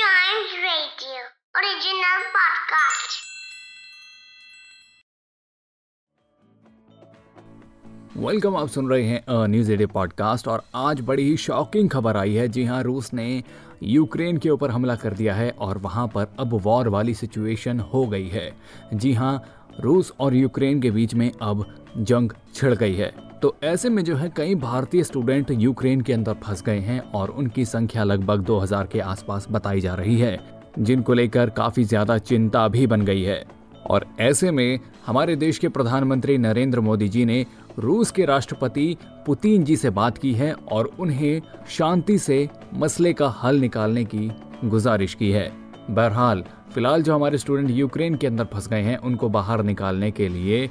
Radio. Welcome आप सुन रहे हैं न्यूज़ एडे पॉडकास्ट और आज बड़ी ही शॉकिंग खबर आई है। जी हाँ रूस ने यूक्रेन के ऊपर हमला कर दिया है और वहाँ पर अब वॉर वाली सिचुएशन हो गई है। जी हाँ रूस और यूक्रेन के बीच में अब जंग छिड़ गई है। तो ऐसे में जो है कई भारतीय स्टूडेंट यूक्रेन के अंदर फंस गए हैं और उनकी संख्या लगभग 2000 के आसपास बताई जा रही है, जिनको लेकर काफ़ी ज़्यादा चिंता भी बन गई है। और ऐसे में हमारे देश के प्रधानमंत्री नरेंद्र मोदी जी ने रूस के राष्ट्रपति पुतिन जी से बात की है और उन्हें शांति से मसले का हल निकालने की गुजारिश की है। बहरहाल, फ़िलहाल जो हमारे स्टूडेंट यूक्रेन के अंदर फंस गए हैं, उनको बाहर निकालने के लिए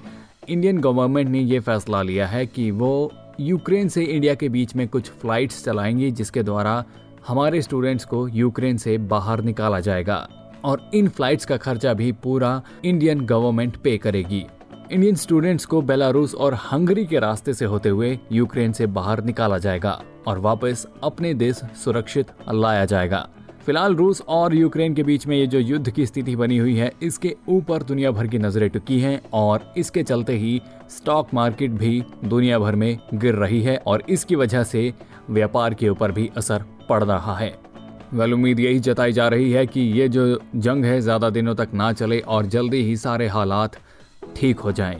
इंडियन गवर्नमेंट ने ये फैसला लिया है कि वो यूक्रेन से इंडिया के बीच में कुछ फ्लाइट्स चलाएँगी, जिसके द्वारा हमारे स्टूडेंट्स को यूक्रेन से बाहर निकाला जाएगा और इन फ्लाइट्स का खर्चा भी पूरा इंडियन गवर्नमेंट पे करेगी। इंडियन स्टूडेंट्स को बेलारूस और हंगरी के रास्ते से होते हुए यूक्रेन से बाहर निकाला जाएगा और वापस अपने देश सुरक्षित लाया जाएगा। फ़िलहाल रूस और यूक्रेन के बीच में ये जो युद्ध की स्थिति बनी हुई है, इसके ऊपर दुनिया भर की नज़रें टिकी हैं और इसके चलते ही स्टॉक मार्केट भी दुनिया भर में गिर रही है और इसकी वजह से व्यापार के ऊपर भी असर पड़ रहा है वेल, उम्मीद यही जताई जा रही है कि ये जो जंग है, ज़्यादा दिनों तक ना चले और जल्दी ही सारे हालात ठीक हो जाएँ।